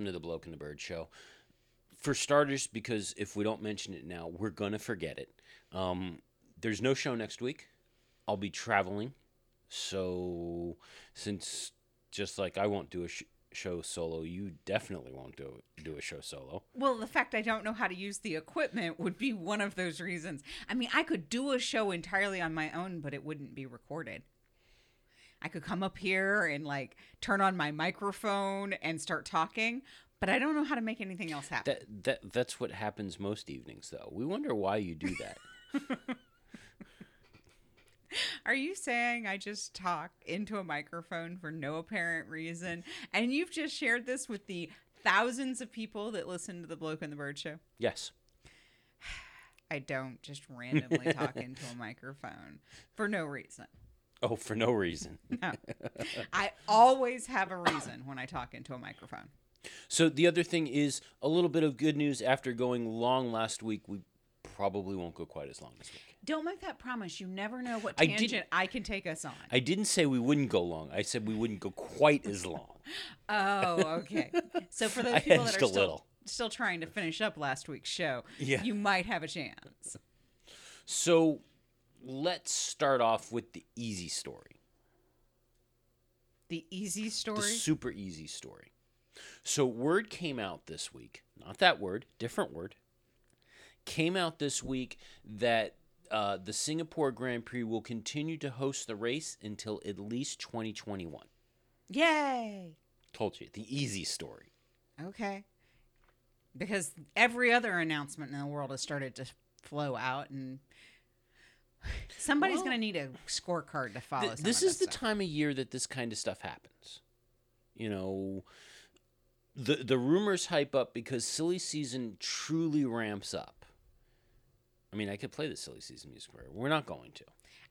welcome to the Bloke and the Bird Show. For starters, because if we don't mention it now, we're going to forget it. Um, there's no show next week. I'll be traveling. So, since just like I won't do a sh- show solo, you definitely won't do, do a show solo. Well, the fact I don't know how to use the equipment would be one of those reasons. I mean, I could do a show entirely on my own, but it wouldn't be recorded. I could come up here and like turn on my microphone and start talking, but I don't know how to make anything else happen. That that that's what happens most evenings, though. We wonder why you do that. Are you saying I just talk into a microphone for no apparent reason? And you've just shared this with the thousands of people that listen to the Bloke and the Bird show? yes. I don't just randomly talk into a microphone for no reason. Oh, for no reason. No. I always have a reason when I talk into a microphone. So the other thing is a little bit of good news. After going long last week, we probably won't go quite as long this week. Don't make that promise. You never know what I tangent didn't- I, can take us on. I didn't say we wouldn't go long. I said we wouldn't go quite as long. Oh, okay. So for those people that hedged are a still, little. still trying to finish up last week's show, Yeah. you might have a chance. So let's start off with the easy story. The easy story? The super easy story. So word came out this week, not that word, different word. Came out this week that uh, the Singapore Grand Prix will continue to host the race until at least 2021. Yay. Told you, the easy story. Okay. Because every other announcement in the world has started to flow out, and somebody's Well- going to need a scorecard to follow. Th- this is the stuff. time of year that this kind of stuff happens. You know, the the rumors hype up because silly season truly ramps up. I mean, I could play the silly season music for. We're not going to.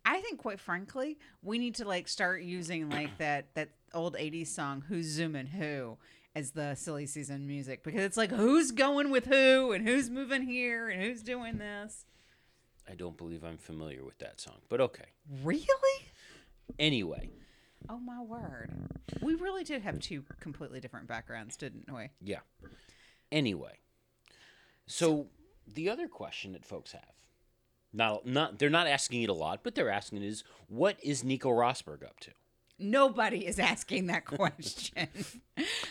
I think, quite frankly, we need to like start using like that that old '80s song "Who's Zooming Who" as the silly season music because it's like who's going with who and who's moving here and who's doing this. I don't believe I'm familiar with that song, but okay. Really? Anyway, Oh my word! We really did have two completely different backgrounds, didn't we? yeah. Anyway, so the other question that folks have, not not they're not asking it a lot, but they're asking is what is Nico Rosberg up to? Nobody is asking that question.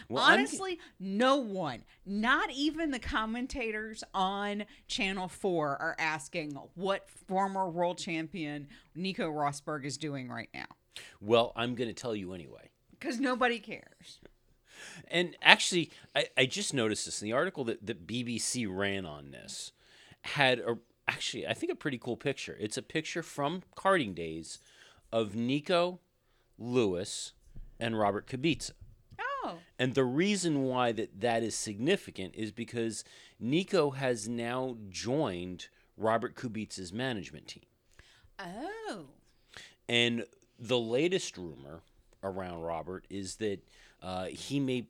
Well, I'm- Honestly, no one, not even the commentators on Channel 4, are asking what former world champion Nico Rosberg is doing right now. Well, I'm going to tell you anyway. Because nobody cares. And actually, I, I just noticed this. In the article that, that BBC ran on this had a actually, I think, a pretty cool picture. It's a picture from karting days of Nico, Lewis, and Robert Kubica. Oh, And the reason why that that is significant is because Nico has now joined Robert Kubica's management team. oh, And the latest rumor around Robert is that uh, he may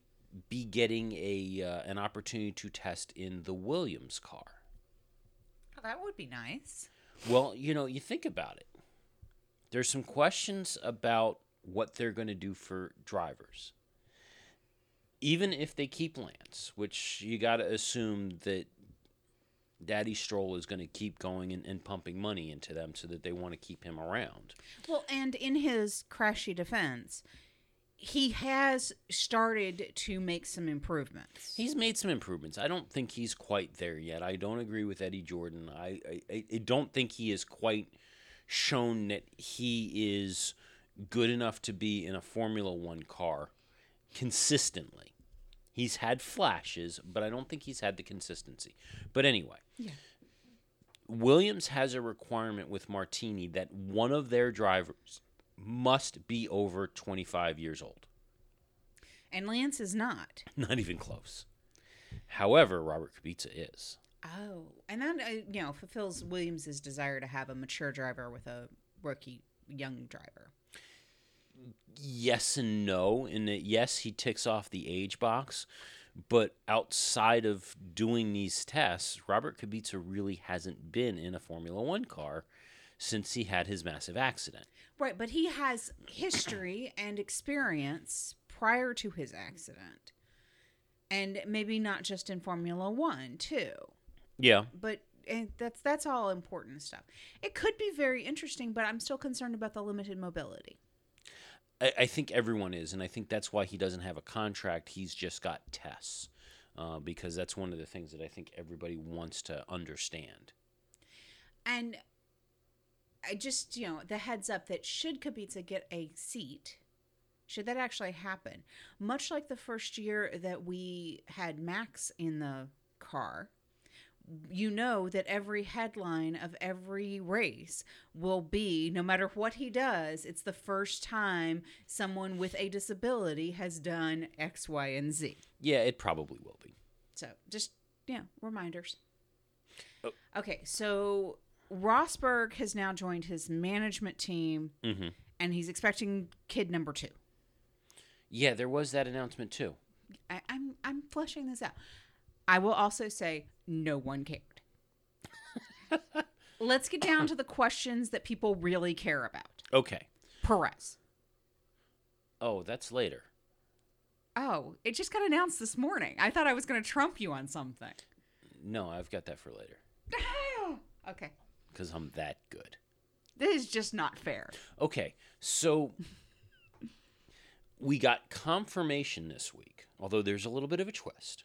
be getting a uh, an opportunity to test in the Williams car. Oh, that would be nice. Well, you know, you think about it. There's some questions about what they're going to do for drivers. Even if they keep Lance, which you got to assume that Daddy Stroll is going to keep going and, and pumping money into them so that they want to keep him around. Well, and in his crashy defense, he has started to make some improvements. He's made some improvements. I don't think he's quite there yet. I don't agree with Eddie Jordan. I, I, I don't think he has quite shown that he is good enough to be in a Formula One car consistently. He's had flashes, but I don't think he's had the consistency. But anyway, Yeah. Williams has a requirement with Martini that one of their drivers must be over 25 years old. and Lance is not. Not even close. However, Robert Kubica is. Oh, and that uh, you know fulfills Williams's desire to have a mature driver with a rookie young driver. Yes and no. In that, yes, he ticks off the age box, but outside of doing these tests, Robert Kubica really hasn't been in a Formula One car since he had his massive accident. Right, but he has history and experience prior to his accident. and maybe not just in Formula One too. Yeah. But and that's that's all important stuff. It could be very interesting, but I'm still concerned about the limited mobility. I, I think everyone is, and I think that's why he doesn't have a contract. He's just got tests, uh, because that's one of the things that I think everybody wants to understand. And I just, you know, the heads up that should Kubica get a seat, should that actually happen, much like the first year that we had Max in the car, you know that every headline of every race will be no matter what he does, it's the first time someone with a disability has done X, Y, and Z. Yeah, it probably will be. So just, yeah, reminders. Oh. Okay, so Rosberg has now joined his management team hmm and he's expecting kid number two. Yeah, there was that announcement too. I, I'm I'm fleshing this out. I will also say no one cared. Let's get down to the questions that people really care about. Okay. Perez. Oh, that's later. Oh, it just got announced this morning. I thought I was going to trump you on something. No, I've got that for later okay. because I'm that good. This is just not fair. Okay, so we got confirmation this week, although there's a little bit of a twist.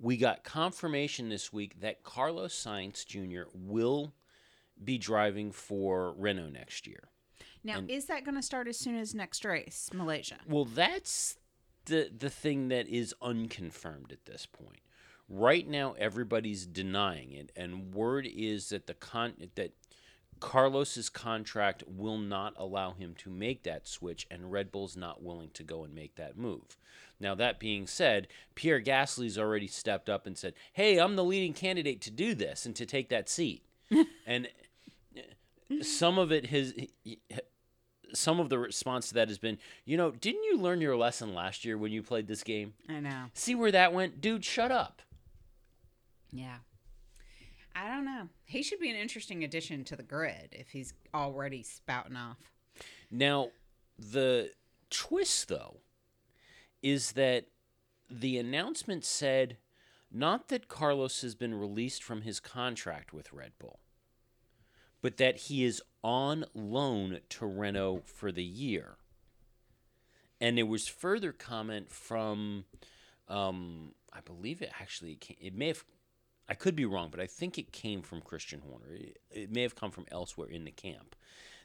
We got confirmation this week that Carlos Sainz Jr. will be driving for Renault next year. Now, And- is that going to start as soon as next race, Malaysia? Well, that's the the thing that is unconfirmed at this point. Right now, everybody's denying it, and word is that the con that Carlos's contract will not allow him to make that switch, and Red Bull's not willing to go and make that move. Now, that being said, Pierre Gasly's already stepped up and said, "Hey, I'm the leading candidate to do this and to take that seat," and uh, some of it has some of the response to that has been, you know, didn't you learn your lesson last year when you played this game? I know. See where that went? Dude, shut up. Yeah. I don't know. He should be an interesting addition to the grid if he's already spouting off. Now, the twist, though, is that the announcement said not that Carlos has been released from his contract with Red Bull, but that he is on loan to Renault for the year. And there was further comment from, um, I believe it actually came, it may have, I could be wrong, but I think it came from Christian Horner. It, it may have come from elsewhere in the camp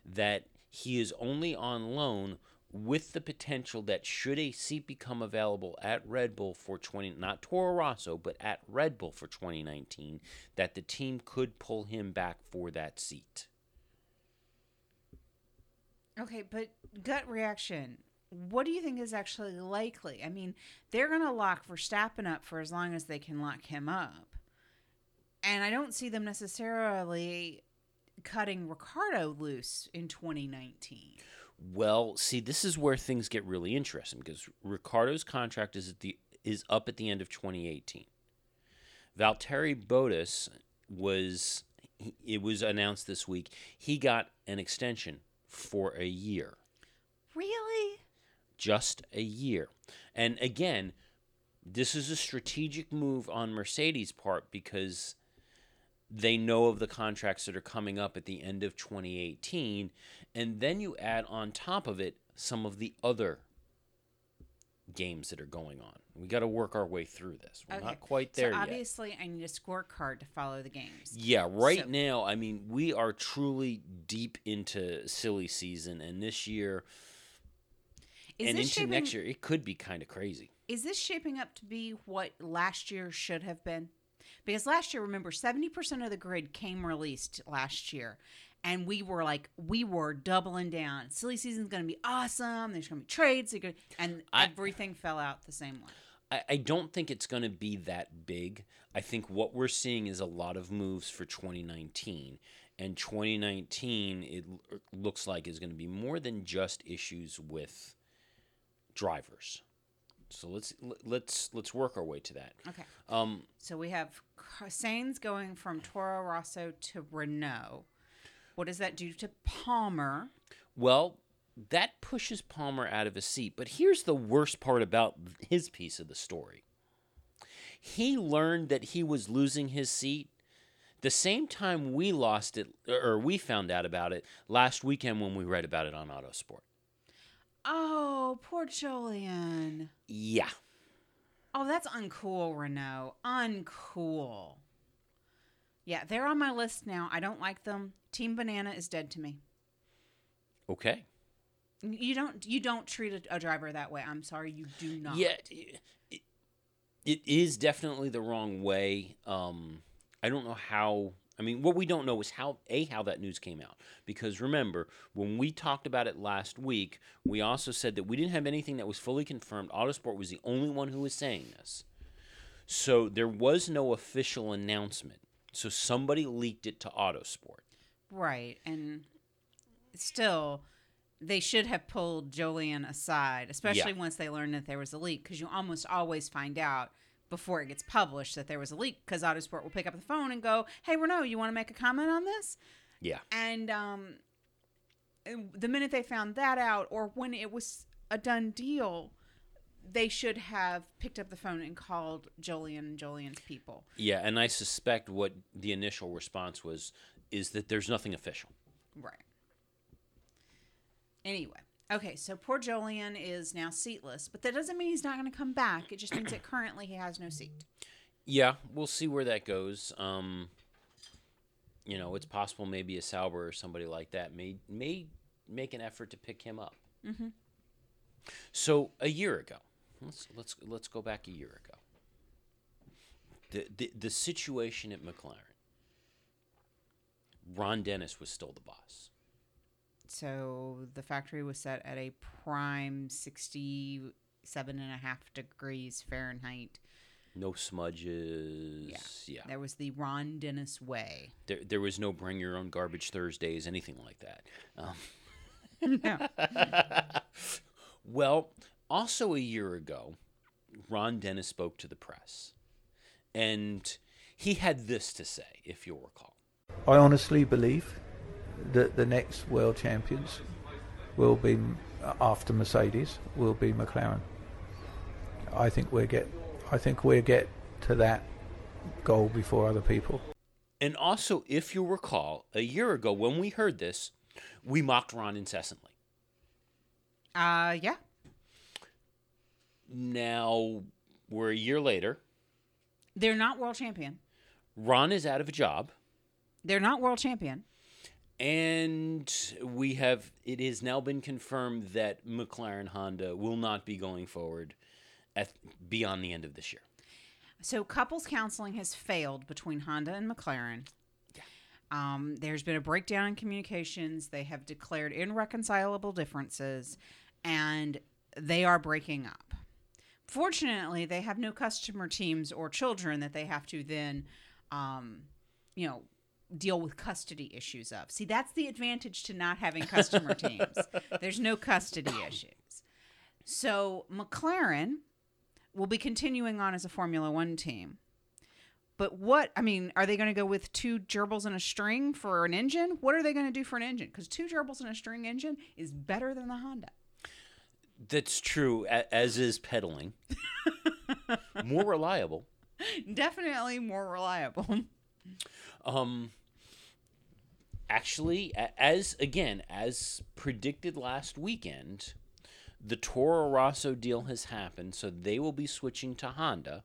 that he is only on loan with the potential that should a seat become available at Red Bull for 20 not Toro Rosso but at Red Bull for 2019 that the team could pull him back for that seat. Okay, but gut reaction. What do you think is actually likely? I mean, they're going to lock Verstappen up for as long as they can lock him up. And I don't see them necessarily cutting Ricciardo loose in 2019. Well, see, this is where things get really interesting because Ricciardo's contract is at the is up at the end of 2018. Valteri Bottas was it was announced this week he got an extension for a year. Really? just a year. And again, this is a strategic move on Mercedes' part because they know of the contracts that are coming up at the end of 2018. And then you add on top of it some of the other games that are going on. We got to work our way through this. We're Okay. not quite there so yet. obviously, I need a scorecard to follow the games. Yeah, right So- now, I mean, we are truly deep into silly season, and this year Is and into shaping, next year, it could be kind of crazy. Is this shaping up to be what last year should have been? Because last year, remember, 70% of the grid came released last year. And we were like, we were doubling down. Silly season's going to be awesome. There's going to be trades. And I- everything fell out the same way. I, I don't think it's going to be that big. I think what we're seeing is a lot of moves for 2019. And 2019, it looks like, is going to be more than just issues with drivers. So let's let's let's work our way to that. Okay. Um, So we have Sainz going from Toro Rosso to Renault. What does that do to Palmer? well, that pushes Palmer out of his seat. But here's the worst part about his piece of the story. he learned that he was losing his seat the same time we lost it or we found out about it last weekend when we read about it on Autosport. Oh, poor Jolyon. Yeah. Oh, that's uncool, Renault. Uncool. Yeah, they're on my list now. I don't like them. Team Banana is dead to me. Okay. You don't you don't treat a, a driver that way. I'm sorry, you do not. Yeah, it, it is definitely the wrong way. Um, I don't know how. I mean, what we don't know is how a how that news came out. Because remember, when we talked about it last week, we also said that we didn't have anything that was fully confirmed. Autosport was the only one who was saying this, so there was no official announcement. So somebody leaked it to Autosport. Right, and still, they should have pulled Jolyon aside, especially Yeah. once they learned that there was a leak, because you almost always find out before it gets published that there was a leak, because Autosport will pick up the phone and go, "Hey, Renault, you want to make a comment on this?" Yeah. And um, the minute they found that out, or when it was a done deal, they should have picked up the phone and called Jolyon and Jolyon's people. Yeah, and I suspect what the initial response was is that there's nothing official. Right. Anyway, okay, so poor Jolyon is now seatless, but that doesn't mean he's not going to come back. It just means that currently he has no seat. Yeah, we'll see where that goes. Um, you know, it's possible maybe a Sauber or somebody like that may may make an effort to pick him up. Mm-hmm. So a year ago, let's let's let's go back a year ago. The the, the situation at McLaren. Ron Dennis was still the boss. So the factory was set at a prime 67 and a half degrees Fahrenheit. No smudges. Yeah. There was the Ron Dennis way. There, there was no bring your own garbage Thursdays, anything like that. Um, no. well, also a year ago, Ron Dennis spoke to the press, and he had this to say, if you'll recall. I honestly believe that the next world champions will be after Mercedes will be McLaren. I think we'll get I think we'll get to that goal before other people. And also, if you'll recall, a year ago when we heard this, we mocked Ron incessantly. Uh, yeah. Now, we're a year later. They're not world champion. Ron is out of a job. They're not world champion. And we have, it has now been confirmed that McLaren Honda will not be going forward at, beyond the end of this year. So couples counseling has failed between Honda and McLaren. Um, there's been a breakdown in communications. They have declared irreconcilable differences, and they are breaking up. Fortunately, they have no customer teams or children that they have to then, um, you know, deal with custody issues of. See, that's the advantage to not having customer teams. There's no custody issues. So McLaren will be continuing on as a Formula One team. But what, I mean, are they going to go with two gerbils and a string for an engine? What are they going to do for an engine? Because two gerbils and a string engine is better than the Honda. That's true, as is pedaling. More reliable. Definitely more reliable. Um, actually, as again as predicted last weekend, the Toro Rosso deal has happened, so they will be switching to Honda.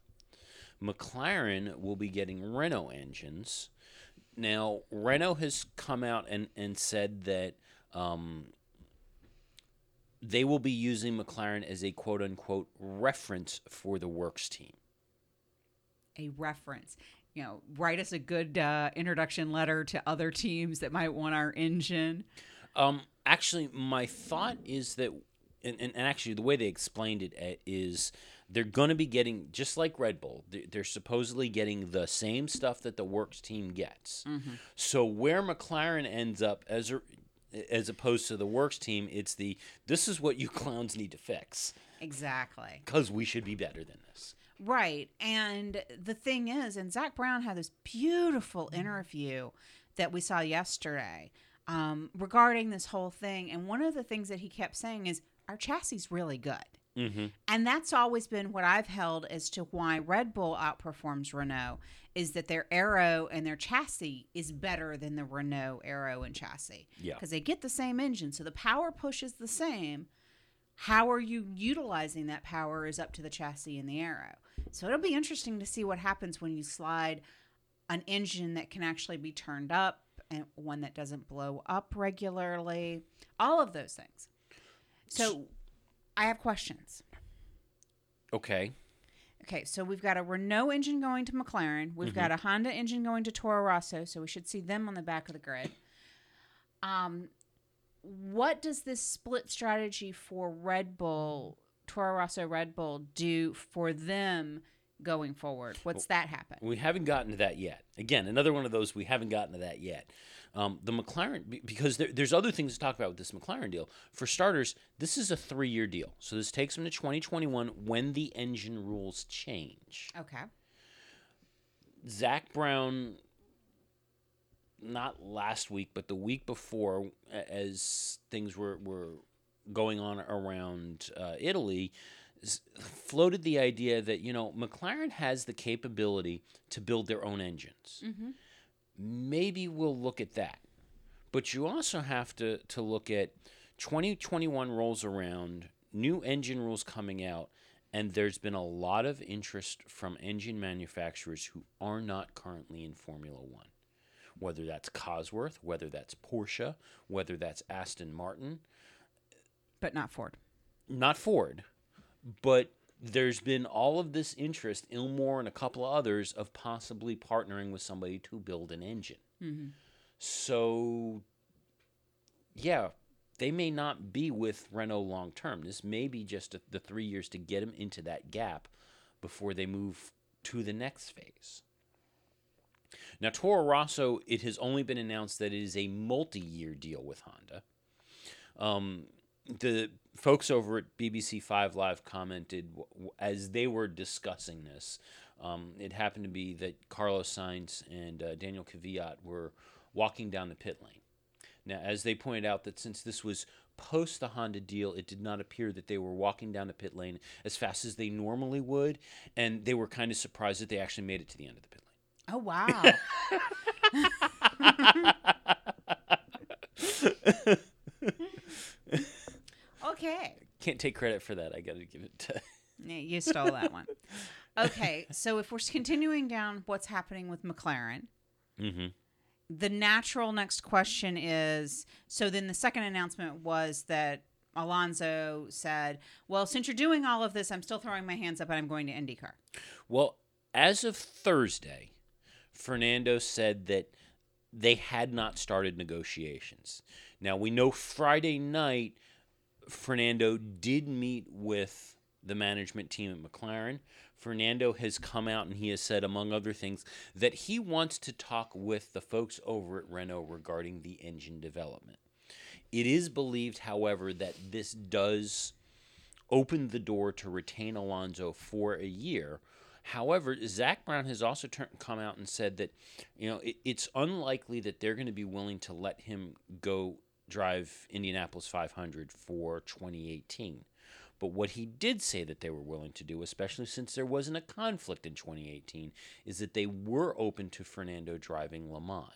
McLaren will be getting Renault engines. Now, Renault has come out and, and said that um, they will be using McLaren as a quote unquote reference for the works team. a reference. You know, write us a good uh, introduction letter to other teams that might want our engine. Um, actually, my thought is that, and, and, and actually, the way they explained it uh, they're going to be getting just like Red Bull. They're, supposedly getting the same stuff that the Works team gets. So where McLaren ends up as a, as opposed to the Works team, it's the this is what you clowns need to fix Exactly. because we should be better than this. Right. And the thing is, and Zak Brown had this beautiful interview that we saw yesterday um, regarding this whole thing. And one of the things that he kept saying is, our chassis is really good. And that's always been what I've held as to why Red Bull outperforms Renault is that their aero and their chassis is better than the Renault aero and chassis. Yeah. Because they get the same engine. So the power push is the same. How are you utilizing that power is up to the chassis and the aero. So it'll be interesting to see what happens when you slide an engine that can actually be turned up and one that doesn't blow up regularly. All of those things. So I have questions. Okay. Okay, so we've got a Renault engine going to McLaren. We've got a Honda engine going to Toro Rosso, so we should see them on the back of the grid. Um, what does this split strategy for Red Bull, Toro Rosso Red Bull, do for them going forward? What's that happen? We haven't gotten to that yet. Again, another one of those we haven't gotten to that yet. Um, the McLaren, because there, there's other things to talk about with this McLaren deal. For starters, this is a three year deal. So this takes them to 2021 when the engine rules change. Okay. Zak Brown, not last week, but the week before, as things were, were going on around uh, Italy, floated the idea that, you know, McLaren has the capability to build their own engines. Maybe we'll look at that. But you also have to, to look at 2021 rolls around, new engine rules coming out, and there's been a lot of interest from engine manufacturers who are not currently in Formula One. Whether that's Cosworth, whether that's Porsche, whether that's Aston Martin, But not Ford. not Ford, but there's been all of this interest, Ilmor and a couple of others, of possibly partnering with somebody to build an engine. So, yeah, they may not be with Renault long term. This may be just a, the three years to get them into that gap before they move to the next phase. Now, Toro Rosso, it has only been announced that it is a multi year deal with Honda. Um, the folks over at BBC Five Live commented as they were discussing this. Um, it happened to be that Carlos Sainz and uh, Daniel Kvyat were walking down the pit lane. Now, as they pointed out, that since this was post the Honda deal, it did not appear that they were walking down the pit lane as fast as they normally would, and they were kind of surprised that they actually made it to the end of the pit lane. Oh, wow. okay. Can't take credit for that. I got to give it to. Yeah, you stole that one. Okay, so if we're continuing down what's happening with McLaren, hmm the natural next question is so then the second announcement was that Alonso said, Well, since you're doing all of this, I'm still throwing my hands up and I'm going to IndyCar. Well, as of Thursday, Fernando said that they had not started negotiations. Now, we know Friday night, Fernando did meet with the management team at McLaren. Fernando has come out and he has said, among other things, that he wants to talk with the folks over at Renault regarding the engine development. It is believed, however, that this does open the door to retain Alonso for a year. However, Zak Brown has also come out and said that you know it, it's unlikely that they're going to be willing to let him go drive Indianapolis 500 for 2018. But what he did say that they were willing to do, especially since there wasn't a conflict in 2018, is that they were open to Fernando driving Le Mans,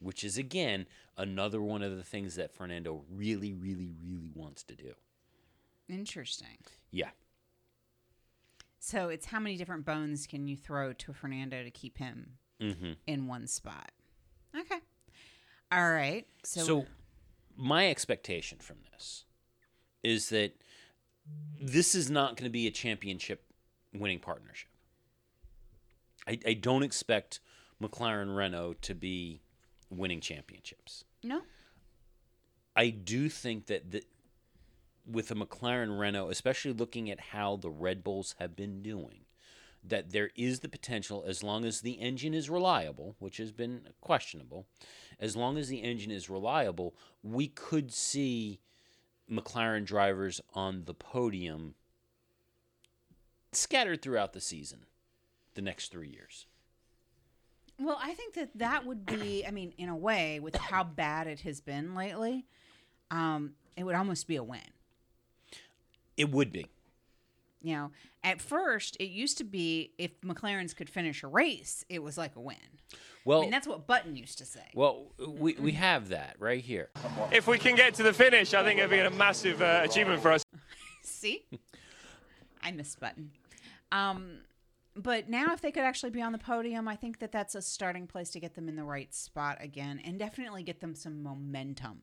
which is again another one of the things that Fernando really, really, really wants to do. Interesting. Yeah. So it's how many different bones can you throw to Fernando to keep him Mm-hmm. in one spot? Okay. All right. So, So, my expectation from this is that this is not going to be a championship winning partnership. I, I don't expect McLaren Renault to be winning championships. no. I do think that the, with a McLaren Renault, especially looking at how the Red Bulls have been doing, that there is the potential, as long as the engine is reliable, which has been questionable, as long as the engine is reliable, we could see McLaren drivers on the podium scattered throughout the season the next three years. Well, I think that that would be, I mean, in a way, with how bad it has been lately, um, it would almost be a win. It would be. You know, at first it used to be if McLaren's could finish a race, it was like a win. Well, I mean, that's what Button used to say. well, we, we have that right here. If we can get to the finish, I think it'd be a massive uh, achievement for us. See, I miss Button. Um, but now, if they could actually be on the podium, I think that that's a starting place to get them in the right spot again, and definitely get them some momentum.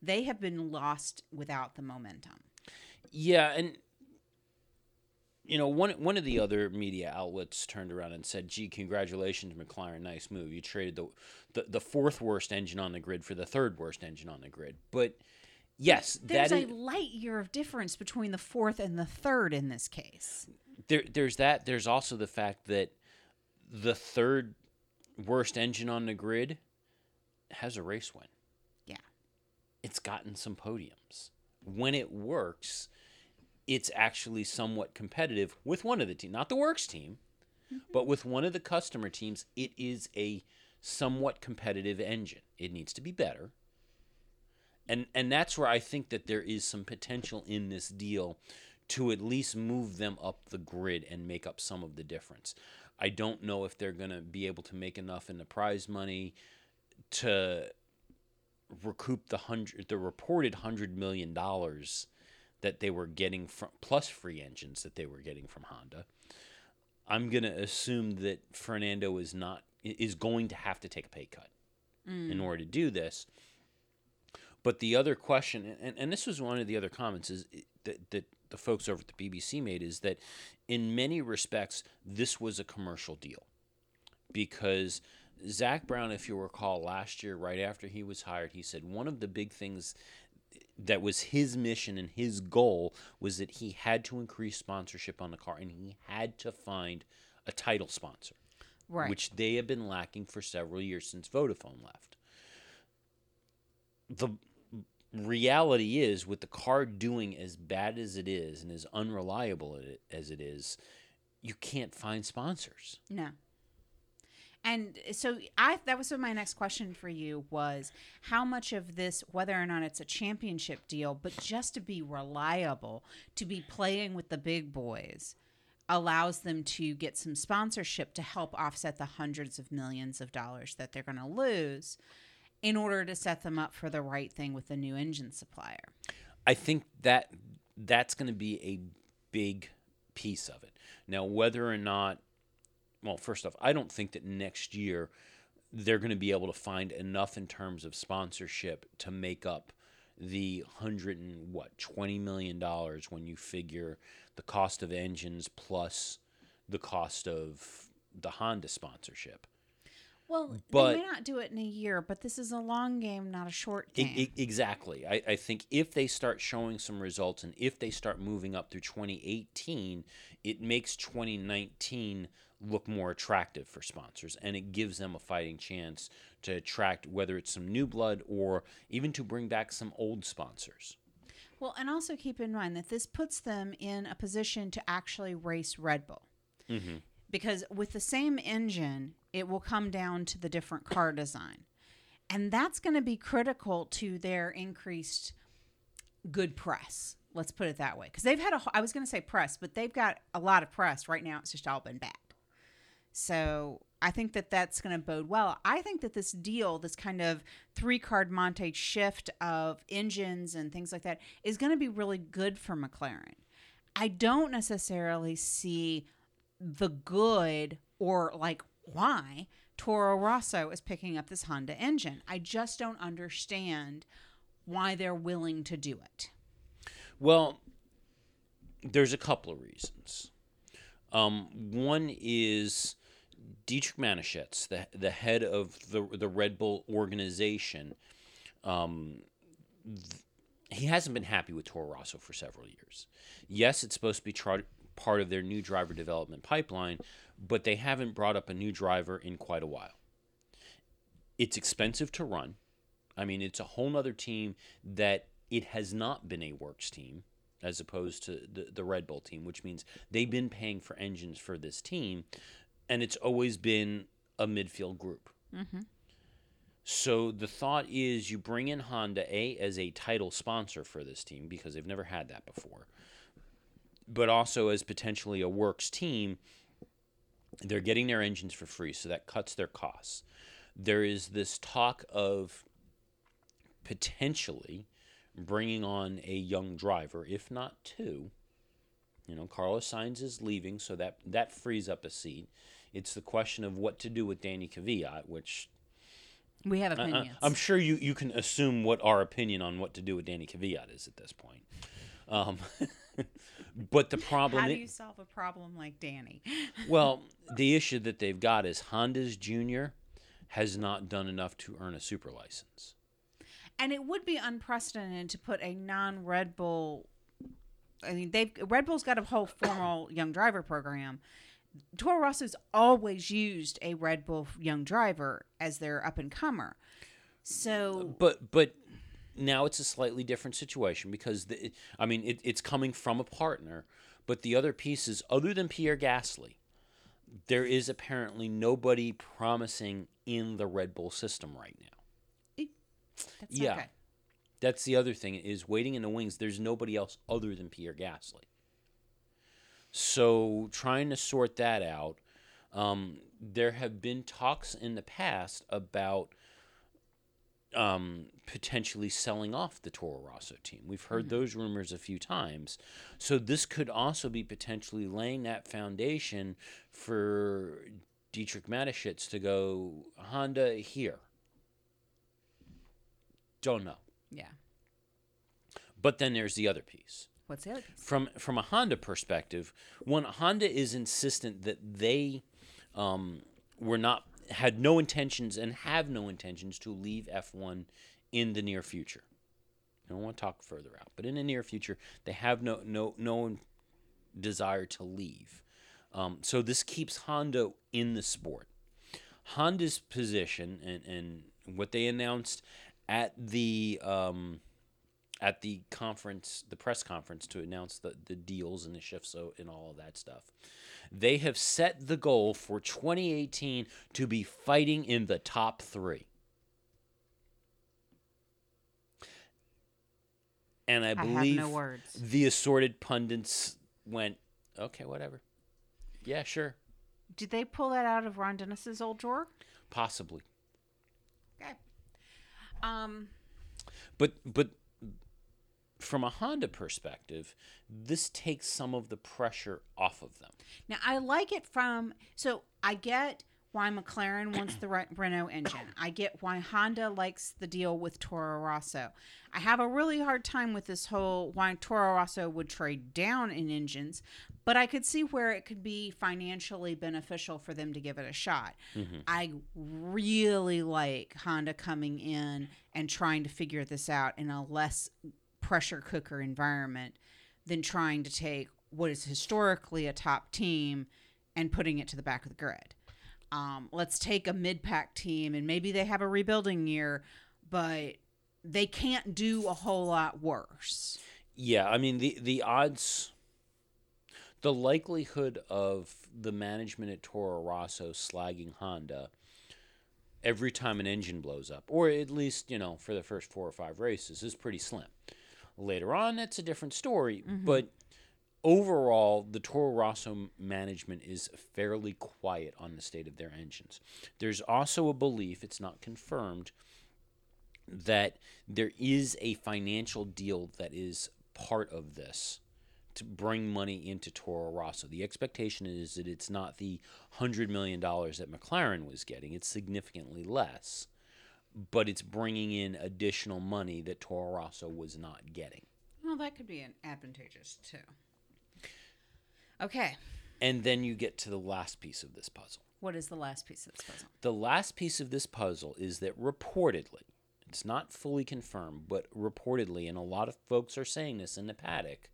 They have been lost without the momentum. Yeah, and you know, one one of the other media outlets turned around and said, "Gee, congratulations, McLaren, nice move. You traded the the, the fourth worst engine on the grid for the third worst engine on the grid." But yes, There's a is, light year of difference between the fourth and the third in this case. there there's that. There's also the fact that the third worst engine on the grid has a race win. Yeah. It's gotten some podiums. When it works, it's actually somewhat competitive with one of the team, not the works team, mm-hmm. but with one of the customer teams, it is a somewhat competitive engine. It needs to be better. And and that's where I think that there is some potential in this deal to at least move them up the grid and make up some of the difference. I don't know if they're going to be able to make enough in the prize money to recoup the hundred the reported 100 million dollars that they were getting from plus free engines that they were getting from Honda. I'm going to assume that Fernando is not is going to have to take a pay cut in order to do this. But the other question, and, and this was one of the other comments, is that, that the folks over at the BBC made, is that in many respects, this was a commercial deal. Because Zak Brown, if you recall, last year, right after he was hired, he said one of the big things that was his mission and his goal was that he had to increase sponsorship on the car and he had to find a title sponsor Right. which they have been lacking for several years since Vodafone left. The reality is, with the car doing as bad as it is and as unreliable as it is, you can't find sponsors. No. And so I that was my next question for you was how much of this whether or not it's a championship deal but just to be reliable to be playing with the big boys allows them to get some sponsorship to help offset the hundreds of millions of dollars that they're going to lose in order to set them up for the right thing with the new engine supplier. I think that that's going to be a big piece of it. Now, whether or not, well, first off, I don't think that next year they're going to be able to find enough in terms of sponsorship to make up the hundred and what twenty million dollars when you figure the cost of engines plus the cost of the Honda sponsorship. Well, But- they may not do it in a year, but this is a long game, not a short game. exactly. I, I think if they start showing some results and if they start moving up through 2018, it makes 2019 look more attractive for sponsors and it gives them a fighting chance to attract whether it's some new blood or even to bring back some old sponsors. Well, and also keep in mind that this puts them in a position to actually race Red Bull. Mm-hmm. Because with the same engine, it will come down to the different car design. And that's going to be critical to their increased good press. Let's put it that way. Because they've had a, I was going to say press, but they've got a lot of press. Right now, it's just all been bad. So I think that that's going to bode well. I think that this deal, this kind of three card Monte shift of engines and things like that, is going to be really good for McLaren. I don't necessarily see the good or like why Toro Rosso is picking up this Honda engine. I just don't understand why they're willing to do it. Well, there's a couple of reasons. Um, one is Dietrich Mateschitz, the the head of the the Red Bull organization. Um, th- he hasn't been happy with Toro Rosso for several years. Yes, it's supposed to be tr- part of their new driver development pipeline, but they haven't brought up a new driver in quite a while. It's expensive to run. I mean, it's a whole other team that it has not been a works team as opposed to the, the Red Bull team, which means they've been paying for engines for this team, and it's always been a midfield group. Mm-hmm. So the thought is you bring in Honda A as a title sponsor for this team because they've never had that before. but also as potentially a works team, they're getting their engines for free, so that cuts their costs. There is this talk of potentially bringing on a young driver, if not two. You know, Carlos Sainz is leaving, so that that frees up a seat. It's the question of what to do with Danny Kvyat, which We have I- I- opinions. I'm sure you, you can assume what our opinion on what to do with Danny Kvyat is at this point. Um, but the problem, How do i- you solve a problem like Danny? well, the issue that they've got is Honda's Junior has not done enough to earn a super license. And it would be unprecedented to put a non-Red Bull. I mean, they've Red Bull's got a whole formal young driver program. Toro Rosso's always used a Red Bull young driver as their up and comer. So But but now it's a slightly different situation because the, I mean it, it's coming from a partner, but the other piece is other than Pierre Gasly, there is apparently nobody promising in the Red Bull system right now. that's Yeah. okay. That's the other thing is waiting in the wings. There's nobody else other than Pierre Gasly. So trying to sort that out. Um, there have been talks in the past about um, potentially selling off the Toro Rosso team. We've heard those rumors a few times. So this could also be potentially laying that foundation for Dietrich Mateschitz to go Honda here. Don't know. Yeah. But then there's the other piece. What's the other piece? From from a Honda perspective, one Honda is insistent that they um, were not had no intentions and have no intentions to leave F1 in the near future. I don't want to talk further out, but in the near future, they have no no no desire to leave. Um, so this keeps Honda in the sport. Honda's position and, and what they announced at the um, at the conference, the press conference to announce the, the deals and the shifts so and all of that stuff. They have set the goal for 2018 to be fighting in the top three. And I I have believe no words. the assorted pundits went, okay, whatever. Yeah, sure. Did they pull that out of Ron Dennis's old drawer? Possibly. Okay. Um. But but from a Honda perspective, this takes some of the pressure off of them. Now I like it from so I get why McLaren wants the Re- Renault engine. I get why Honda likes the deal with Toro Rosso. I have a really hard time with this whole why Toro Rosso would trade down in engines, but I could see where it could be financially beneficial for them to give it a shot. Mm-hmm. I really like Honda coming in and trying to figure this out in a less pressure cooker environment than trying to take what is historically a top team and putting it to the back of the grid. Um, let's take a mid pack team and maybe they have a rebuilding year, but they can't do a whole lot worse. Yeah, I mean the the odds the likelihood of the management at Toro Rosso slagging Honda every time an engine blows up, or at least, you know, for the first four or five races, is pretty slim. Later on, that's a different story, mm-hmm. but overall, the Toro Rosso management is fairly quiet on the state of their engines. There's also a belief, it's not confirmed, that there is a financial deal that is part of this to bring money into Toro Rosso. The expectation is that it's not the $100 million that McLaren was getting, it's significantly less, but it's bringing in additional money that Toro Rosso was not getting. Well, that could be an advantageous too. Okay, And then you get to the last piece of this puzzle. what is the last piece of this puzzle? The last piece of this puzzle is that reportedly, it's not fully confirmed, but reportedly, and a lot of folks are saying this in the paddock,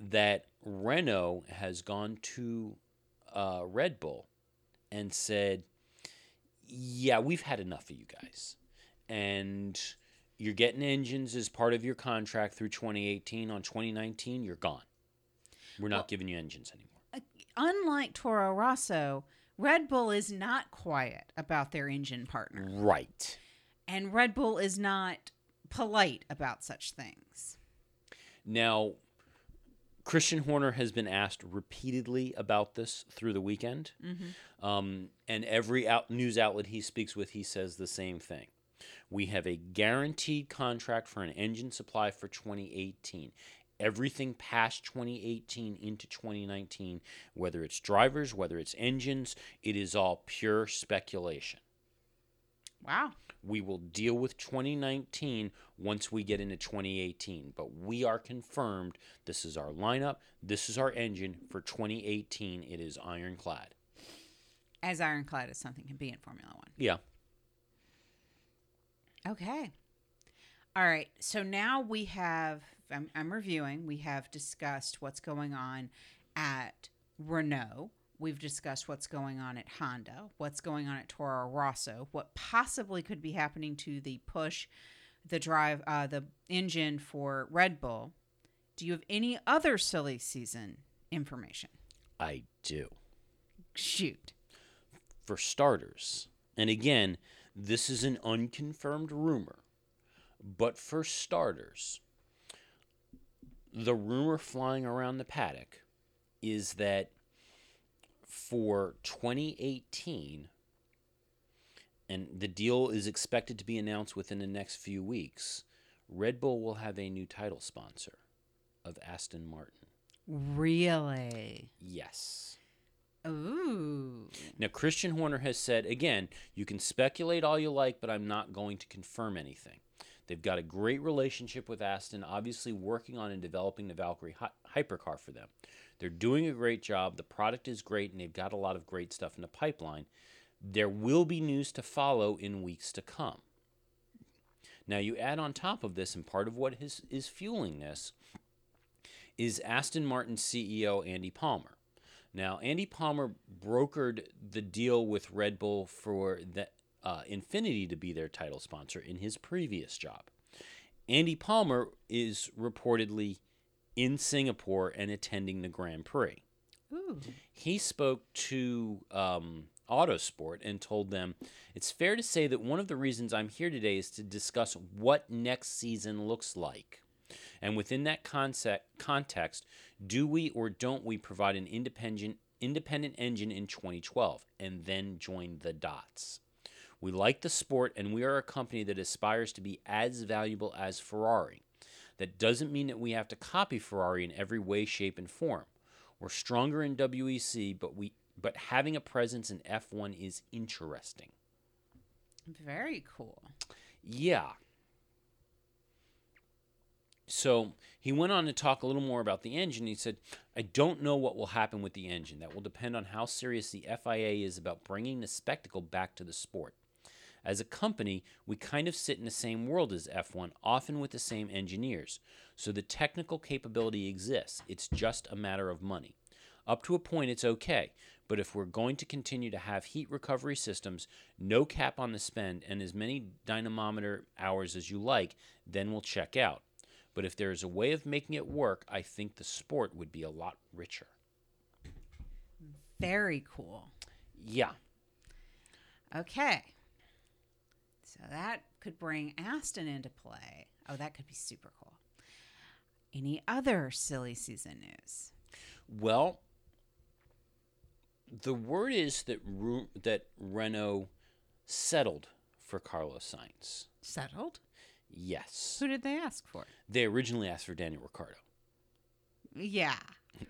that Renault has gone to uh, Red Bull and said, Yeah, we've had enough of you guys. And you're getting engines as part of your contract through 2018. On 2019, you're gone. We're not giving you engines anymore. Uh, unlike Toro Rosso, Red Bull is not quiet about their engine partner, Right. and Red Bull is not polite about such things. Now, Christian Horner has been asked repeatedly about this through the weekend. Um, and every out- news outlet he speaks with, he says the same thing. We have a guaranteed contract for an engine supply for 2018. Everything past 2018 into 2019, whether it's drivers, whether it's engines, it is all pure speculation. Wow. We will deal with 2019 once we get into 2018, but we are confirmed this is our lineup, this is our engine for 2018. It is ironclad. As ironclad as something can be in Formula One. Yeah. Okay. All right. So now we have, I'm, I'm reviewing, we have discussed what's going on at Renault. We've discussed what's going on at Honda, what's going on at Toro Rosso, what possibly could be happening to the push, the drive, uh, the engine for Red Bull. Do you have any other silly season information? I do. Shoot. For starters, and again, this is an unconfirmed rumor, but for starters, the rumor flying around the paddock is that for 2018, and the deal is expected to be announced within the next few weeks, Red Bull will have a new title sponsor of Aston Martin. Really? Yes. Ooh. Now, Christian Horner has said, again, you can speculate all you like, but I'm not going to confirm anything. They've got a great relationship with Aston, obviously working on and developing the Valkyrie hy- hypercar for them. They're doing a great job. The product is great, and they've got a lot of great stuff in the pipeline. There will be news to follow in weeks to come. Now, you add on top of this, and part of what is, is fueling this is Aston Martin CEO Andy Palmer. Now, Andy Palmer brokered the deal with Red Bull for the, uh, Infiniti to be their title sponsor in his previous job. Andy Palmer is reportedly in Singapore and attending the Grand Prix. Ooh. He spoke to um, Autosport and told them it's fair to say that one of the reasons I'm here today is to discuss what next season looks like. And within that concept, context, do we or don't we provide an independent independent engine in 2012 and then join the dots? We like the sport and we are a company that aspires to be as valuable as Ferrari. That doesn't mean that we have to copy Ferrari in every way, shape, and form. We're stronger in WEC, but we but having a presence in F1 is interesting. Very cool. Yeah. So he went on to talk a little more about the engine. He said, I don't know what will happen with the engine. That will depend on how serious the FIA is about bringing the spectacle back to the sport. As a company, we kind of sit in the same world as F1, often with the same engineers. So the technical capability exists. It's just a matter of money. Up to a point, it's okay. But if we're going to continue to have heat recovery systems, no cap on the spend, and as many dynamometer hours as you like, then we'll check out. But if there is a way of making it work, I think the sport would be a lot richer. Very cool. Yeah. Okay. So that could bring Aston into play. Oh, that could be super cool. Any other silly season news? Well, the word is that Ru- that Renault settled for Carlos Sainz. Settled? Yes. Who did they ask for? They originally asked for Daniel Ricciardo. Yeah.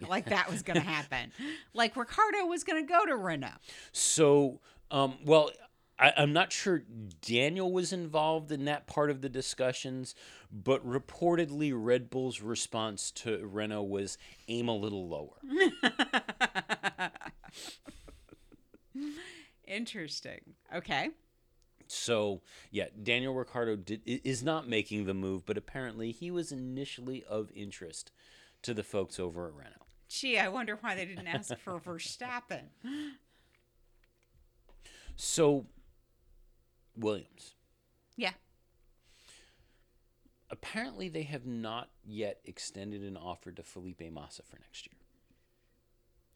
Like that was going to happen. like Ricciardo was going to go to Renault. So, um, well, I, I'm not sure Daniel was involved in that part of the discussions, but reportedly Red Bull's response to Renault was aim a little lower. Interesting. Okay. So, yeah, Daniel Ricciardo did, is not making the move, but apparently he was initially of interest to the folks over at Renault. Gee, I wonder why they didn't ask for Verstappen. So, Williams. Yeah. Apparently, they have not yet extended an offer to Felipe Massa for next year.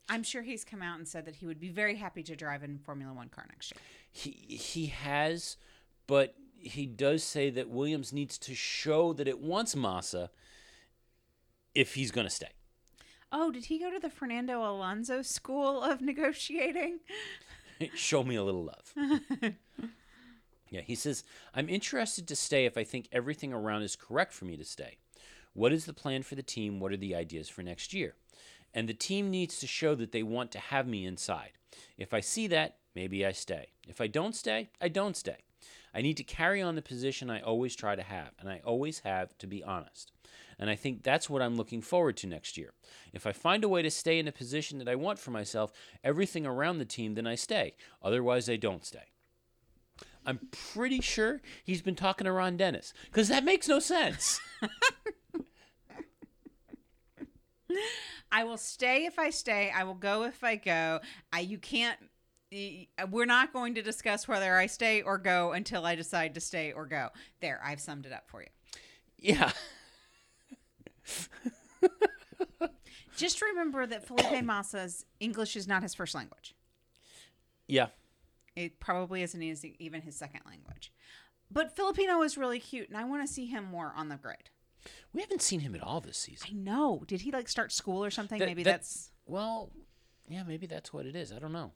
I'm sure he's come out and said that he would be very happy to drive in Formula One car next year. He he has, but he does say that Williams needs to show that it wants Massa if he's going to stay. Oh, did he go to the Fernando Alonso School of Negotiating? Show me a little love. yeah, he says, I'm interested to stay if I think everything around is correct for me to stay. What is the plan for the team? What are the ideas for next year? And the team needs to show that they want to have me inside. If I see that, maybe I stay. If I don't stay, I don't stay. I need to carry on the position I always try to have, and I always have, to be honest. And I think that's what I'm looking forward to next year. If I find a way to stay in a position that I want for myself, everything around the team, then I stay. Otherwise, I don't stay. I'm pretty sure he's been talking to Ron Dennis because that makes no sense. I will stay if I stay. I will go if I go. I you can't we're not going to discuss whether I stay or go until I decide to stay or go. There, I've summed it up for you. yeah. Just remember that Felipe Massa's English is not his first language. Yeah. It probably isn't even his second language. But Filipino is really cute, and I want to see him more on the grid. We haven't seen him at all this season. I know. Did he like start school or something? That- Maybe that- that's. Well, yeah, maybe that's what it is. I don't know.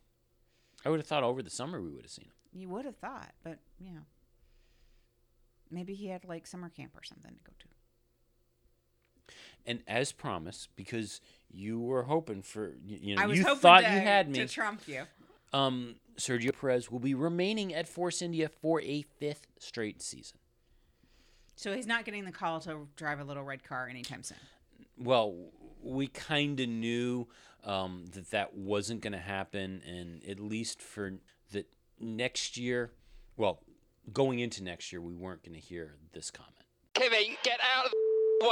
I would have thought over the summer we would have seen him. You would have thought, but yeah. Maybe he had like summer camp or something to go to. And as promised, because you were hoping for, you, you know, I was you hoping thought to, you had me. to trump you. um, Sergio Perez will be remaining at Force India for a fifth straight season. So he's not getting the call to drive a little red car anytime soon. Well, we kind of knew um, that that wasn't going to happen, and at least for the next year, well, going into next year, we weren't going to hear this comment. Kimi, get out of the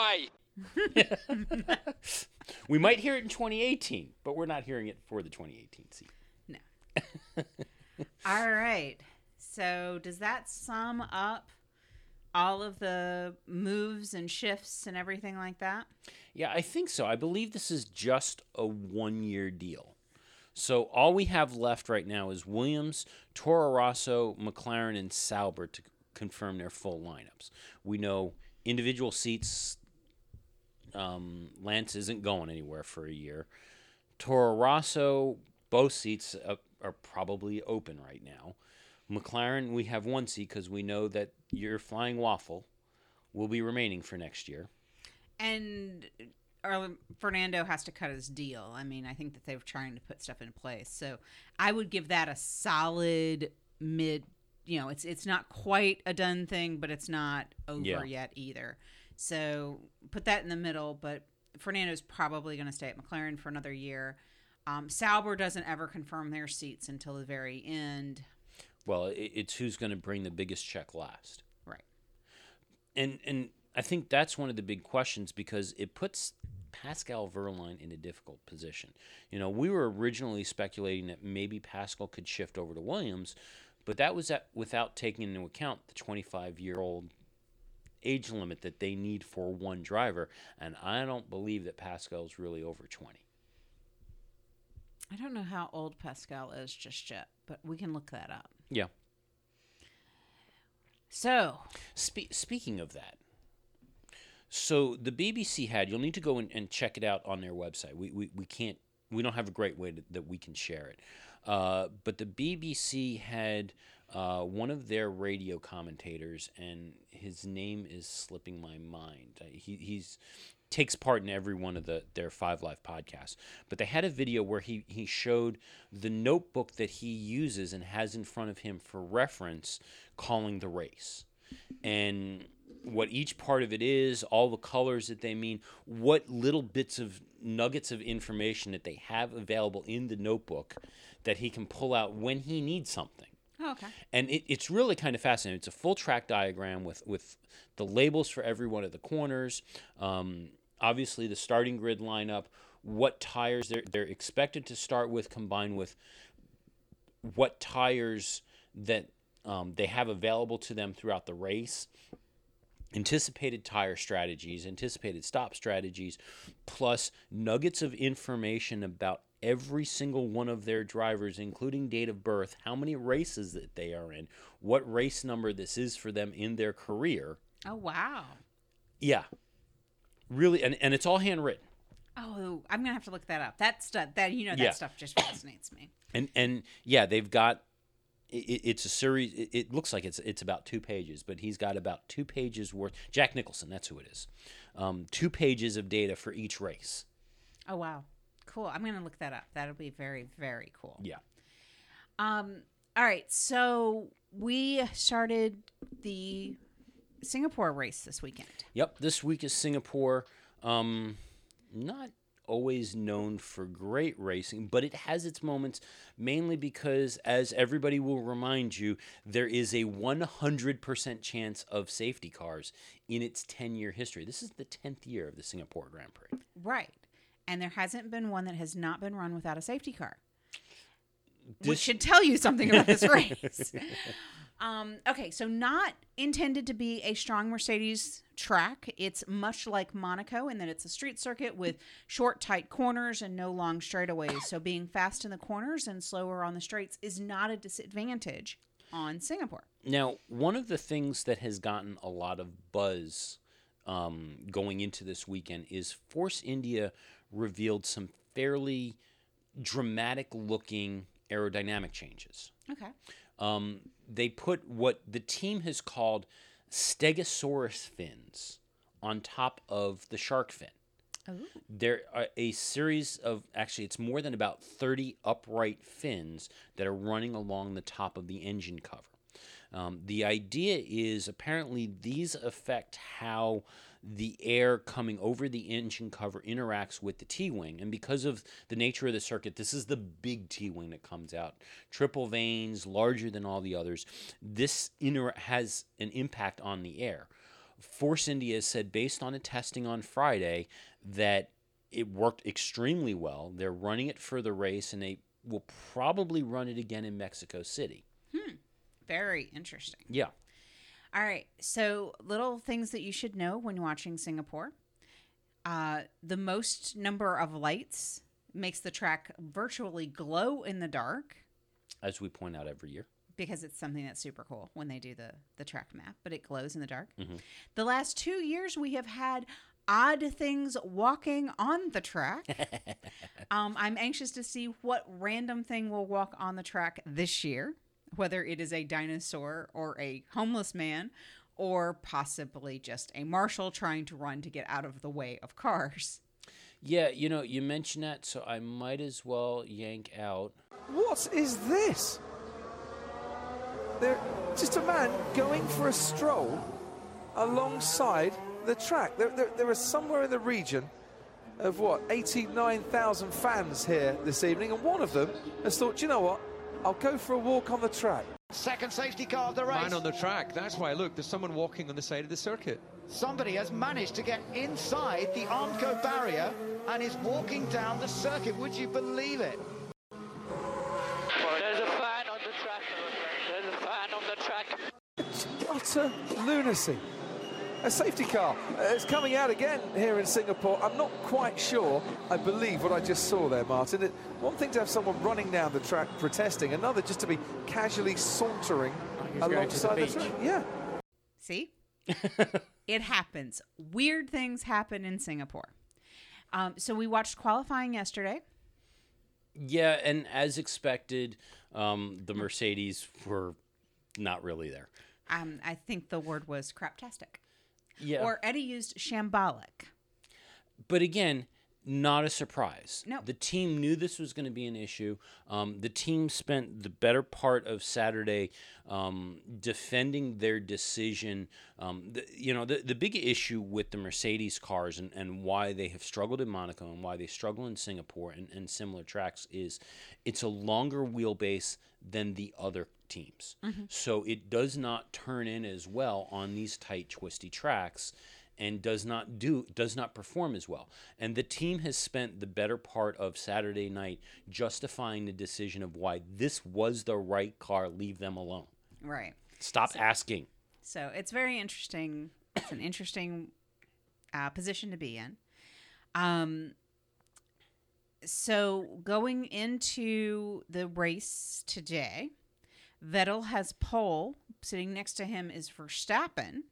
way. We might hear it in 2018, but we're not hearing it for the 2018 season. All right. So does that sum up all of the moves and shifts and everything like that? Yeah, I think so. I believe this is just a one year deal. So all we have left right now is Williams, Toro Rosso, McLaren, and Sauber to confirm their full lineups. We know individual seats. Um, Lance isn't going anywhere for a year. Toro Rosso, both seats are probably open right now. McLaren, we have one seat because we know that your flying waffle will be remaining for next year. And Fernando has to cut his deal. I mean, I think that they're trying to put stuff in place. So I would give that a solid mid. You know, it's it's not quite a done thing, but it's not over Yeah. yet either. So put that in the middle. But Fernando's probably going to stay at McLaren for another year. Um, Sauber doesn't ever confirm their seats until the very end. Well, it's who's going to bring the biggest check last. Right. And and I think that's one of the big questions because it puts Pascal Wehrlein in a difficult position. You know, we were originally speculating that maybe Pascal could shift over to Williams, but that was at, without taking into account the 25-year-old age limit that they need for one driver, and I don't believe that Pascal's really over 20. I don't know how old Pascal is just yet, but we can look that up. Yeah. So, Spe- speaking of that, so the BBC had, you'll need to go and, and check it out on their website. We, we, we can't, we don't have a great way to, that we can share it. Uh, but the BBC had uh, one of their radio commentators, and his name is slipping my mind. Uh, He, he's takes part in every one of the their Five Live podcasts. But they had a video where he he showed the notebook that he uses and has in front of him for reference, calling the race, and what each part of it is, all the colors that they mean, what little bits of nuggets of information that they have available in the notebook that he can pull out when he needs something oh, okay. and it, it's really kind of fascinating. It's a full track diagram with with the labels for every one of the corners. Um, obviously, the starting grid lineup, what tires they're they're expected to start with, combined with what tires that um, they have available to them throughout the race. Anticipated tire strategies, anticipated stop strategies, plus nuggets of information about every single one of their drivers, including date of birth, how many races that they are in, what race number this is for them in their career. Oh, wow. Yeah. Really, and, and it's all handwritten. Oh, I'm gonna have to look that up. That stuff, that you know, that Yeah. stuff just fascinates me. And and yeah, they've got i- i it's a series. It, it looks like it's it's about two pages, but he's got about two pages worth. Jack Nicholson, that's who it is. Um, two pages of data for each race. Oh wow, cool. I'm gonna look that up. That'll be very very cool. Yeah. Um. All right. So we started the Singapore race this weekend. Yep. This week is Singapore. Um, not always known for great racing, but it has its moments, mainly because, as everybody will remind you, there is a 100% chance of safety cars in its 10 year history. This is the 10th year of the Singapore Grand Prix. Right. And there hasn't been one that has not been run without a safety car. This- which should tell you something about this race. um, okay, so not intended to be a strong Mercedes track. It's much like Monaco in that it's a street circuit with short, tight corners and no long straightaways. So being fast in the corners and slower on the straights is not a disadvantage on Singapore. Now, one of the things that has gotten a lot of buzz um, going into this weekend is Force India revealed some fairly dramatic looking aerodynamic changes. Okay. Um, they put what the team has called stegosaurus fins on top of the shark fin. There are a series of actually, it's more than about 30 upright fins that are running along the top of the engine cover. Um, the idea is apparently these affect how the air coming over the engine cover interacts with the T wing. And because of the nature of the circuit, this is the big T wing that comes out. Triple vanes, larger than all the others. This inter- has an impact on the air. Force India said, based on a testing on Friday, that it worked extremely well. They're running it for the race, and they will probably run it again in Mexico City. Hmm. Very interesting. Yeah. All right. So, little things that you should know when watching Singapore. Uh, the most number of lights makes the track virtually glow in the dark As we point out every year. because it's something that's super cool when they do the the track map, but it glows in the dark. The last 2 years we have had odd things walking on the track. um, I'm anxious to see what random thing will walk on the track this year, whether it is a dinosaur or a homeless man or possibly just a marshal trying to run to get out of the way of cars. Yeah, you know, you mentioned that, so I might as well yank out. What is this? They're just a man going for a stroll alongside the track. There, there, there are somewhere in the region of what, 89,000 fans here this evening, and one of them has thought, you know what, I'll go for a walk on the track. Second safety car of the race. Man on the track. That's why, look, there's someone walking on the side of the circuit. Somebody has managed to get inside the Armco barrier and is walking down the circuit. Would you believe it? There's a fan on the track. There's a fan on the track. It's utter lunacy. A safety car uh, is coming out again here in Singapore. I'm not quite sure. I believe what I just saw there, Martin. It, one thing to have someone running down the track protesting, another just to be casually sauntering alongside the, track. Yeah. See? it happens. Weird things happen in Singapore. Um, so we watched qualifying yesterday. Yeah, and as expected, um, the Mercedes were not really there. Um, I think the word was craptastic. Yeah. Or Eddie used shambolic. but again, not a surprise. No. The team knew this was going to be an issue. Um, the team spent the better part of Saturday um, defending their decision. Um, the, you know, the, the big issue with the Mercedes cars and, and why they have struggled in Monaco and why they struggle in Singapore and, and similar tracks is it's a longer wheelbase than the other teams. So it does not turn in as well on these tight, twisty tracks and does not do does not perform as well. And the team has spent the better part of Saturday night justifying the decision of why this was the right car. Leave them alone. Right. Stop asking. So it's very interesting. It's an interesting uh, position to be in. Um, so going into the race today, Vettel has pole. Sitting next to him is Verstappen,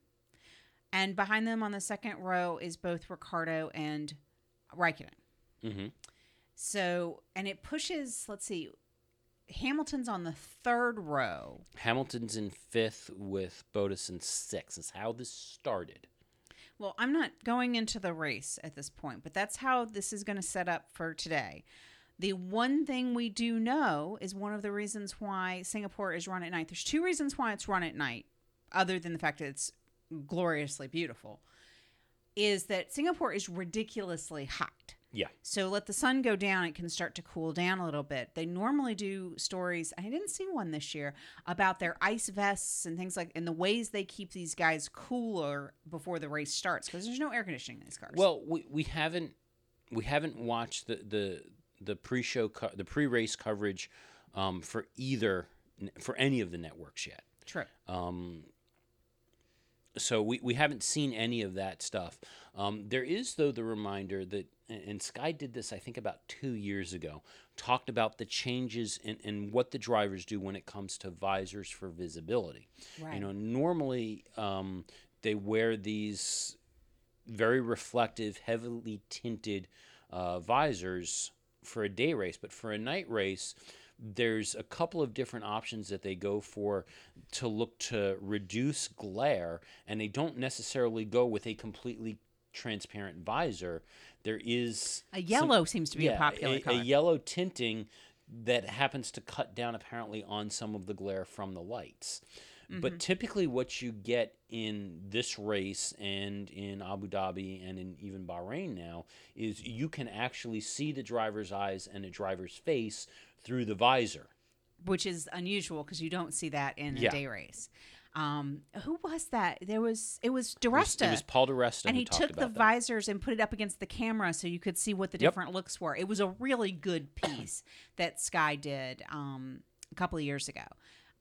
and behind them on the second row is both Ricciardo and Raikkonen. Mm-hmm. So, and it pushes, let's see, Hamilton's on the third row. Hamilton's in fifth with Bottas in sixth. Is how this started. Well, I'm not going into the race at this point, but that's how this is going to set up for today. The one thing we do know is one of the reasons why Singapore is run at night. There's two reasons why it's run at night, other than the fact that it's gloriously beautiful, is that Singapore is ridiculously hot. Yeah. So let the sun go down, it can start to cool down a little bit. They normally do stories, I didn't see one this year, about their ice vests and things like and the ways they keep these guys cooler before the race starts because there's no air conditioning in these cars. Well, we, we haven't we haven't watched the the the pre-show co- the pre-race coverage um, for either for any of the networks yet. true. Um, so we, we haven't seen any of that stuff. Um, there is though the reminder that and Sky did this I think about two years ago. Talked about the changes in, in what the drivers do when it comes to visors for visibility. Right. You know, normally um, they wear these very reflective, heavily tinted uh, visors for a day race, but for a night race, there's a couple of different options that they go for to look to reduce glare, and they don't necessarily go with a completely transparent visor. There is A yellow seems to be a popular a, color. a yellow tinting that happens to cut down apparently on some of the glare from the lights. Mm-hmm. But typically, what you get in this race and in Abu Dhabi and in even Bahrain now is you can actually see the driver's eyes and a driver's face through the visor. which is unusual because you don't see that in a Yeah. day race. Um, who was that? There was it was It was, it was Paul di Resta and he took the that. visors and put it up against the camera so you could see what the Yep. different looks were. It was a really good piece that Sky did um, a couple of years ago.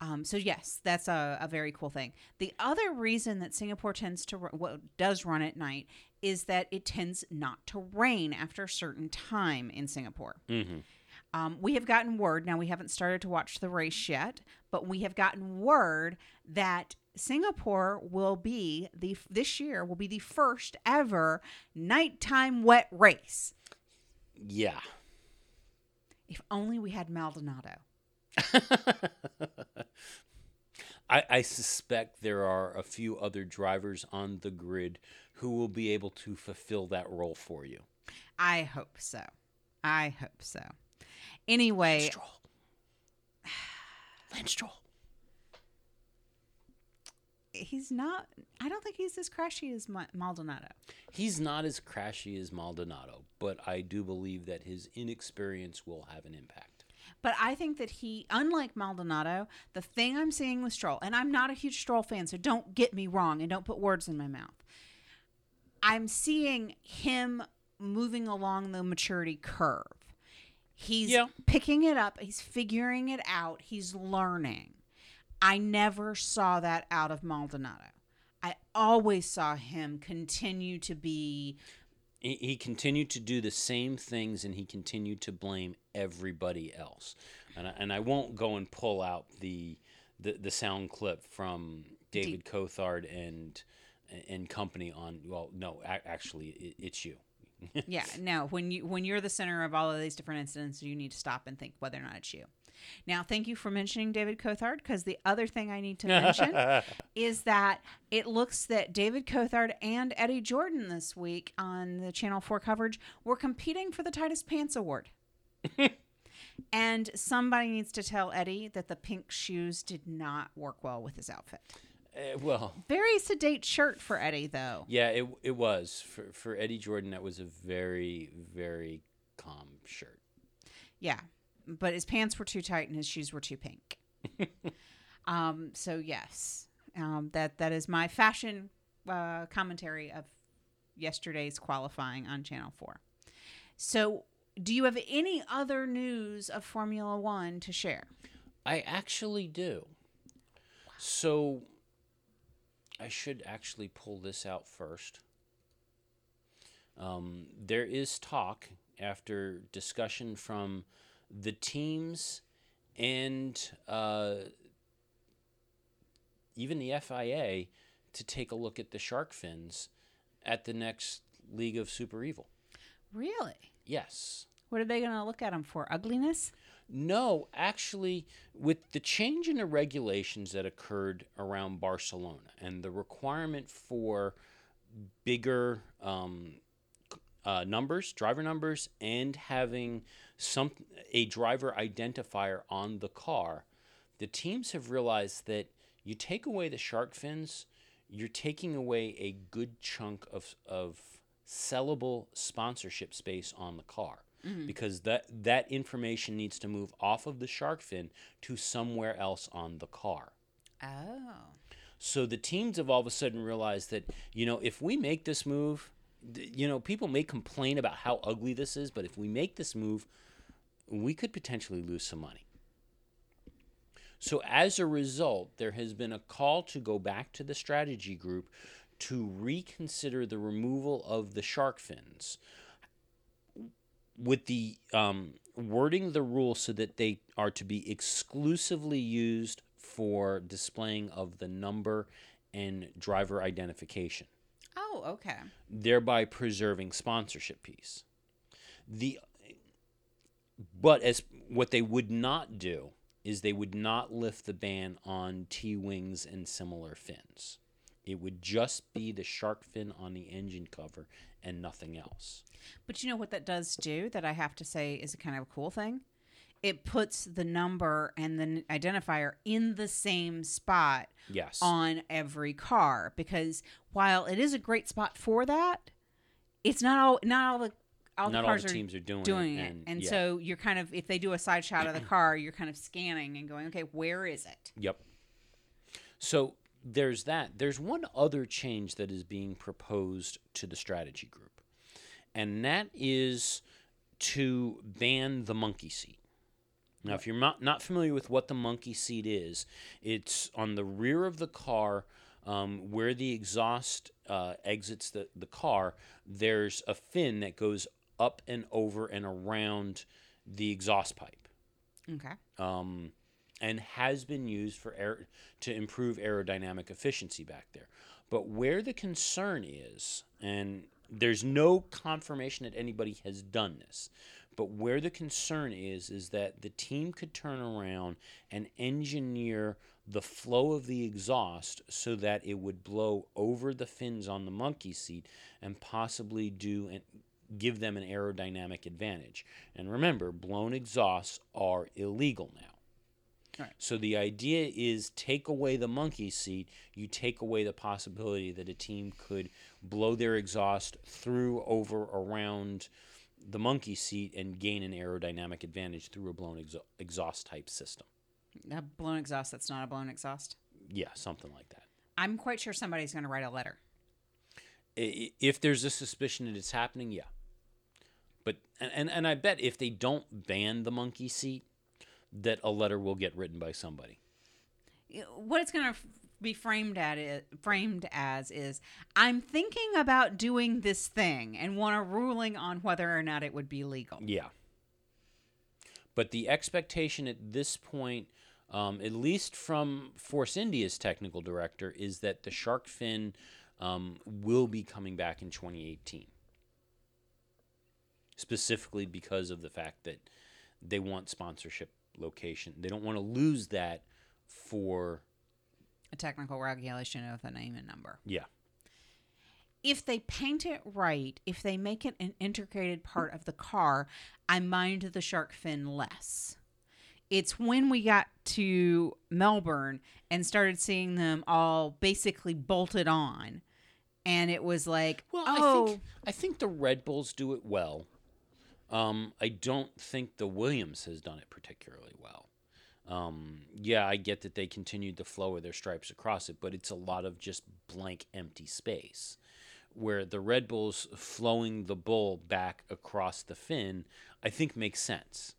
Um, so yes, that's a, a very cool thing. The other reason that Singapore tends to what does run at night is that it tends not to rain after a certain time in Singapore. Um, we have gotten word, now we haven't started to watch the race yet, but we have gotten word that Singapore will be the this year will be the first ever nighttime wet race. Yeah. If only we had Maldonado. I, I suspect there are a few other drivers on the grid who will be able to fulfill that role for you. I hope so. I hope so. Anyway, Stroll. Lance Stroll. he's not I don't think he's as crashy as Maldonado. He's not as crashy as Maldonado, but I do believe that his inexperience will have an impact. But I think that he, unlike Maldonado, the thing I'm seeing with Stroll, and I'm not a huge Stroll fan, so don't get me wrong and don't put words in my mouth. I'm seeing him moving along the maturity curve. He's Yeah. picking it up, he's figuring it out, he's learning. I never saw that out of Maldonado. I always saw him continue to be He, he continued to do the same things and he continued to blame everybody else. And I, and I won't go and pull out the the, the sound clip from David Coulthard and and company on well no actually it, it's you. yeah no when you when you're the center of all of these different incidents you need to stop and think whether or not it's you now thank you for mentioning david coulthard because the other thing i need to mention is that it looks that david coulthard and eddie jordan this week on the channel 4 coverage were competing for the tightest pants award and somebody needs to tell eddie that the pink shoes did not work well with his outfit Uh, well, very sedate shirt for eddie though yeah, it it was for for Eddie Jordan. That was a very very calm shirt. Yeah, but his pants were too tight and his shoes were too pink. um, so yes, um, that that is my fashion uh, commentary of yesterday's qualifying on Channel Four. So, do you have any other news of Formula One to share? I actually do. So I should actually pull this out first. Um, there is talk after discussion from the teams and uh, even the FIA to take a look at the shark fins at the next League of Super Evil. Really? Yes. What are they going to look at them for? Ugliness? No, actually, with the change in the regulations that occurred around Barcelona and the requirement for bigger um, uh, numbers, driver numbers, and having some a driver identifier on the car, the teams have realized that you take away the shark fins, you're taking away a good chunk of of sellable sponsorship space on the car Mm-hmm. because that that information needs to move off of the shark fin to somewhere else on the car. Oh. So the teams have all of a sudden realized that, you know, if we make this move, you know, people may complain about how ugly this is, but if we make this move, we could potentially lose some money. So as a result, there has been a call to go back to the strategy group to reconsider the removal of the shark fins with the um, wording the rules so that they are to be exclusively used for displaying of the number and driver identification, Oh, okay. thereby preserving sponsorship piece. The but as what they would not do is they would not lift the ban on T wings and similar fins. It would just be the shark fin on the engine cover and nothing else. But you know what that does do that I have to say is a kind of a cool thing? It puts the number and the identifier in the same spot Yes. on every car because while it is a great spot for that, it's not all not all the all Not the all cars the are teams are doing it, doing it. and- And, yeah. so you're kind of if they do a side shot of the car, you're kind of scanning and going, okay, where is it? Yep. So there's that. There's one other change that is being proposed to the strategy group, and that is to ban the monkey seat. Now, if you're not, not familiar with what the monkey seat is, it's on the rear of the car um, where the exhaust uh, exits the, the car. There's a fin that goes up and over and around the exhaust pipe Okay. um, and has been used for air, to improve aerodynamic efficiency back there. But where the concern is, and there's no confirmation that anybody has done this, but where the concern is, is that the team could turn around and engineer the flow of the exhaust so that it would blow over the fins on the monkey seat and possibly do and give them an aerodynamic advantage. And remember, blown exhausts are illegal now. Right. So the idea is take away the monkey seat, you take away the possibility that a team could blow their exhaust through, over, around the monkey seat and gain an aerodynamic advantage through a blown exha- exhaust type system. A blown exhaust that's not a blown exhaust. Yeah, something like that. I'm quite sure somebody's going to write a letter. If there's a suspicion that it's happening, yeah. But and, and, and I bet if they don't ban the monkey seat, that a letter will get written by somebody. what it's going to be framed at it framed as is I'm thinking about doing this thing and want a ruling on whether or not it would be legal. Yeah. But the expectation at this point, um, at least from Force India's technical director, is that the shark fin um, will be coming back in 2018. Specifically because of the fact that they want sponsorship location. They don't want to lose that for, A technical regulation of the name and number. yeah. If they paint it right, if they make it an integrated part of the car, I mind the shark fin less. It's when we got to Melbourne and started seeing them all basically bolted on. And it was like, Well, oh, I think I think the Red Bulls do it well. Um, I don't think the Williams has done it particularly well. Um, yeah, I get that they continued the flow of their stripes across it, but it's a lot of just blank, empty space. Where the Red Bulls flowing the bull back across the fin, I think makes sense.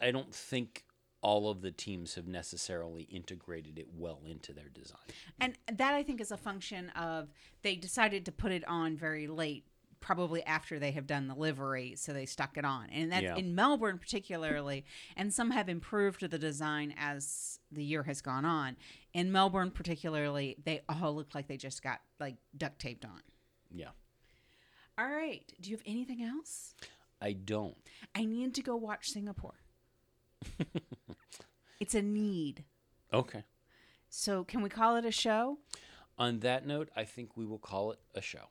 I don't think all of the teams have necessarily integrated it well into their design. And that I think is a function of they decided to put it on very late, probably after they have done the livery, so they stuck it on. And that's Yeah. in Melbourne particularly, and some have improved the design as the year has gone on. In Melbourne particularly, they all look like they just got like duct taped on. Yeah. All right. Do you have anything else? I don't. I need to go watch Singapore. it's a need. Okay. So, can we call it a show? On that note, I think we will call it a show.